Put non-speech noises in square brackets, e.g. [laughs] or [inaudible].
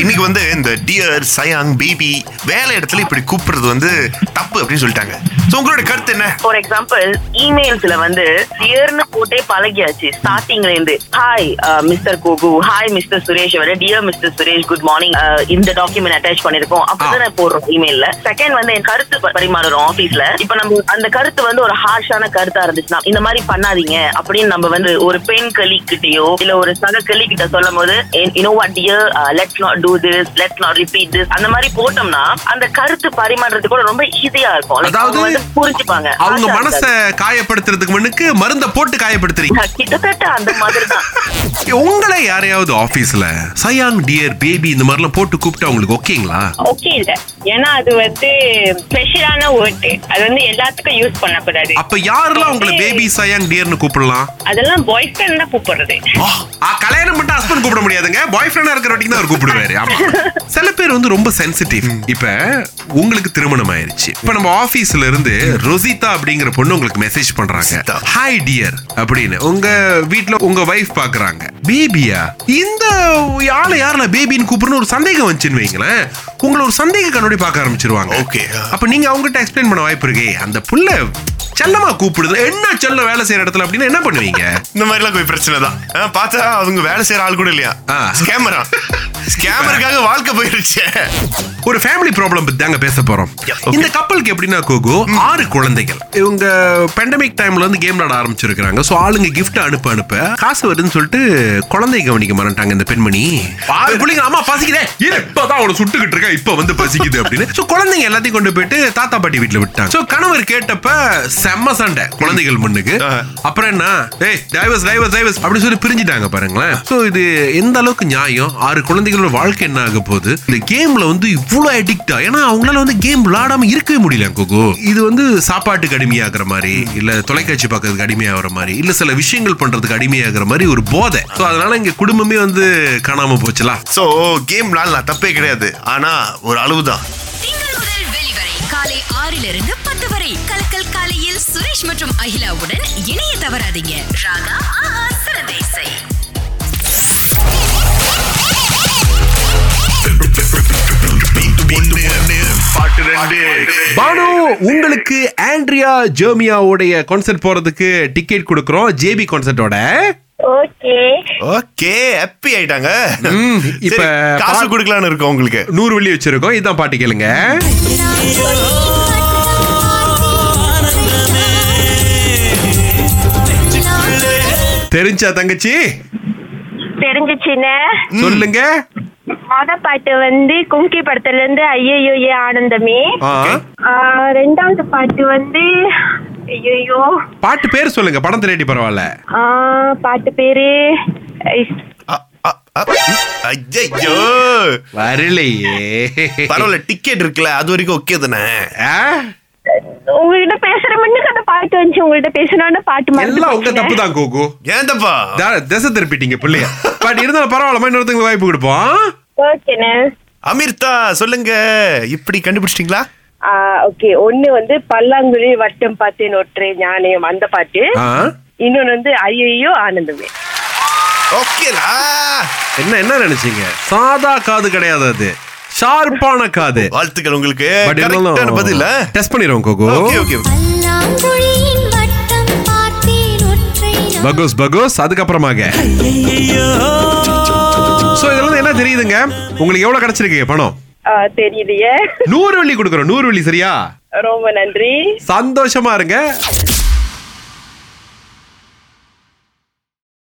இன்னைக்கு வந்து இந்த டியர் சயாங் பேபி வேலை இடத்துல இப்படி கூப்பிடுறது வந்து தப்பு அப்படின்னு சொல்லிட்டாங்க. சோ உங்களோட கருத்து என்ன? ஃபார் எக்ஸாம்பிள் இமெயில்ஸ்ல வந்து டியர்னு போட்டே பழகியாச்சு ஸ்டார்டிங்ல இருந்து. Hi mister Goku hi mister Suresh வர dear mister Suresh good morning இந்த டாக்குமெண்ட் அட்டாச் பண்ணிருக்கோம் அப்படிதான் போடுறோம் இமெயில்ல செகண்ட் வந்து என் கருத்து பரிமாறுறோம் ஆபீஸ்ல இப்ப நம்ம அந்த கருத்து வந்து ஒரு ஹார்ஷான கருத்தா இருந்துச்சுன்னா இந்த மாதிரி பண்ணாதீங்க அப்படின்னு நம்ம வந்து ஒரு பெண் கலி கிட்டயோ இல்ல ஒரு சக கலி கிட்ட சொல்லும் போது you know what dear let's not do this let's not repeat this அந்த மாதிரி போட்டோம்னா அந்த கருத்து பரிமாறுறதுக்கு கூட ரொம்ப ஈஸியா இருக்கும். அதாவது புரிஞ்சுப்பாங்க. அவங்க மனச. காயப்படுத்துறதுக்கு முன்னுக்கு மருந்த போட்டு காயப்படுத்துறீங்க. கிட்டத்தட்ட அந்த மாதிரி தான் [laughs] உங்களை யாரையாவது ஆபீஸ்ல சயாங் டியர் பேபி இந்த மாதிரிலாம் போட்டு கூப்பிட்டு உங்களுக்கு ஓகேங்களா? ஓகே இல்ல. ஏன்னா அது வந்து ஸ்பெஷலான வேர்டு அது வந்து எல்லாத்துக்கும் யூஸ் பண்ணக்கூடாது. அப்ப யாரெல்லாம் உங்களை பேபி சயாங் டியர்னு கூப்பிடலாம்? அதெல்லாம் பாய் ஃப்ரெண்ட் தான் கூப்பிடுறது. ஆ, கல்யாணம் மட்டும் ஹஸ்பண்ட் கூப்பிட முடியாதுங்க. பாய் ஃப்ரெண்டா இருக்கிற வரைக்கும் தான் அவர் கூப்பிடுவாரு. ஆமா. [laughs] சில பேர் வந்து ரொம்ப சென்சிட்டிவ் இப்ப உங்களுக்கு திருமணம் ஆயிருச்சு. இப்ப நம்ம ஆபீஸ்ல இருந்து ரொசிதா அப்படிங்கிற பொண்ணு உங்களுக்கு மெசேஜ் பண்றாங்க. ஹாய் டியர் அப்படின்னு. உங்க வீட்ல உங்க வைஃப் பாக்குறாங்க. பேபியா இந்த ஆளை யாரெல்லாம் பேபின்னு கூப்பிடுன்னு ஒரு சந்தேகம் வந்துச்சுன்னு வைங்களேன். உங்களை ஒரு சந்தேக கண்ணோடி பார்க்க ஆரம்பிச்சிருவாங்க. Okay. அப்ப நீங்க அவங்ககிட்ட எக்ஸ்பிளைன் பண்ண வாய்ப்பு இருக்கே. அந்த புள்ள செல்லமா கூப்பிடுது. என்ன செல்லம் வேலை செய்யற இடத்துல அப்படின்னு என்ன பண்ணுவீங்க? இந்த மாதிரி எல்லாம் போய் பிரச்சனை தான். பார்த்தா அவங்க வேலை செய்யற ஆள் கூட இல்லையா? ஆ. ஸ்கேமரா ஸ்கேமருக்காக வாழ்க்கை போயிருச்சு. ஒரு ஃபேமிலி ப்ராப்ளம் பத்தி தாங்க பேச போறோம். இந்த கப்பலுக்கு எப்படின்னா கோகு ஆறு குழந்தைகள். இவங்க பெண்டமிக் டைம்ல வந்து கேம் விளாட ஆரம்பிச்சிருக்காங்க சோ ஆளுங்க gift அனுப்ப அனுப்ப காசு வருதுன்னு சொல்லிட்டு குழந்தை கவனிக்க மாட்டாங்க இந்த பெண்மணி. ஆறு பிள்ளைங்க அம்மா பசிக்குதே. இப்பதான் அவனை சுட்டுக்கிட்டு இருக்கா இப்ப வந்து பசிக்குது அப்படின்னு. சோ குழந்தைங்க எல்லாத்தையும் கொண்டு போயிட்டு தாத்தா பாட்டி வீட்டுல விட்டாங்க. சோ கணவர் கேட்டப்ப செம்ம சண்டை குழந்தைகள் முன்னுக்கு. ஆ. அப்புறம் என்ன? ஏய் டைவர்ஸ் டைவர்ஸ் டைவர்ஸ் அப்படின்னு சொல்லி பிரிஞ்சுட்டாங்க பாருங்களேன். சோ இது எந்த அளவுக்கு நியாயம்? ஆறு குழந்தைகளோட வாழ்க்கை என்ன ஆக போகுது? இந்த கேம்ல வந்து இவ்வளவு அடிக்டா ஏன்னா அவங்களால வந்து கேம் விளையாடாம இருக்கவே முடியல கோகோ. இது வந்து சாப்பாட்டுக்கு அடிமையாகிற மாதிரி இல்ல தொலைக்காட்சி பார்க்கறதுக்கு அடிமையாகிற மாதிரி இல்ல சில விஷயங்கள் பண்றதுக்கு அடிமையாகிற மாதிரி ஒரு போதை. சோ அதனால இங்க குடும்பமே வந்து காணாம போச்சுலாம் சோ கேம் விளாடலாம் தப்பே கிடையாது. ஆனா ஒரு அளவுதான் காலை ஆறிலிருந்து பத்து வரை. கலக்கல் காலையில் சுரேஷ் மற்றும் அகிலாவுடன் இணைய தவறாதீங்க. ராகா ஆஹா சிறந்த பானு உங்களுக்கு ஆண்ட்ரியா ஜெர்மியாவுடைய கான்சர்ட் போறதுக்கு டிக்கெட் கொடுக்குறோம். ஜேபி கான்சர்ட்டோட ஓகே. ஓகே ஹாப்பி ஆயிட்டாங்க. ம், இப்ப காசு கொடுக்கலாம்னு இருக்கோம் உங்களுக்கு. நூறு வெள்ளி வச்சிருக்கோம். இதான் பாட்டு கேளுங்க. தெரிஞ்சா தங்கச்சி? தெரிஞ்சிச்சுன்னு சொல்லுங்க. மொத பாட்டு வந்து கும்கி படத்துல இருந்து ஐயோ ஏ ஆனந்தமே. ரெண்டாவது பாட்டு வந்து ஐயோ பாட்டு பேர் சொல்லுங்க படம் திரேட்டி பரவாயில்ல. பாட்டு பேரு ஐயையோ. வரலையே. பரவாயில்ல டிக்கெட் இருக்குல்ல அது வரைக்கும் ஓகே தானே? உங்ககிட்ட பேசுற முன்னுக்கு அந்த பாட்டு வந்துச்சு உங்ககிட்ட பேசணும்னு பாட்டு எல்லாம் உங்க. தப்பு தான் கோகு. ஏன் தப்பா? த- திசை திருப்பிட்டீங்க பிள்ளைய. பட் இருந்தாலும் பரவாயில்ல இன்னொருத்தங்க வாய்ப்பு கொடுப்போம். அமிர்தா சொல்லுங்க. இப்படி கண்டுபிடிச்சிட்டீங்களா? ஓகே ஒண்ணு வந்து பல்லாங்குழி வட்டம் பார்த்தேன் ஒற்றை ஞானயம் அந்த பாட்டு? இன்னொன்னு வந்து ஐயோ ஆனந்தமே. ஓகேலா என்ன என்ன நினைச்சீங்க? சாதா காது கிடையாது அது. ஷார்ப்பான காது. வாழ்த்துக்கள் உங்களுக்கு. பதில். டெஸ்ட் பண்ணிடுவோம் கோகு ஓகே ஓகே பல்லாங்குழியின் வட்டம் பார்த்தேன் ஒற்றை பகோஸ் பகோஸ் அதுக்கப்புறமாக. சோ இதுல இருந்து என்ன தெரியுதுங்க? உங்களுக்கு எவ்வளவு கிடைச்சிருக்கு பணம்? தெரியலையே நூறு வெள்ளி கொடுக்குறோம் நூறு வெள்ளி சரியா? ரொம்ப நன்றி. சந்தோஷமா இருங்க.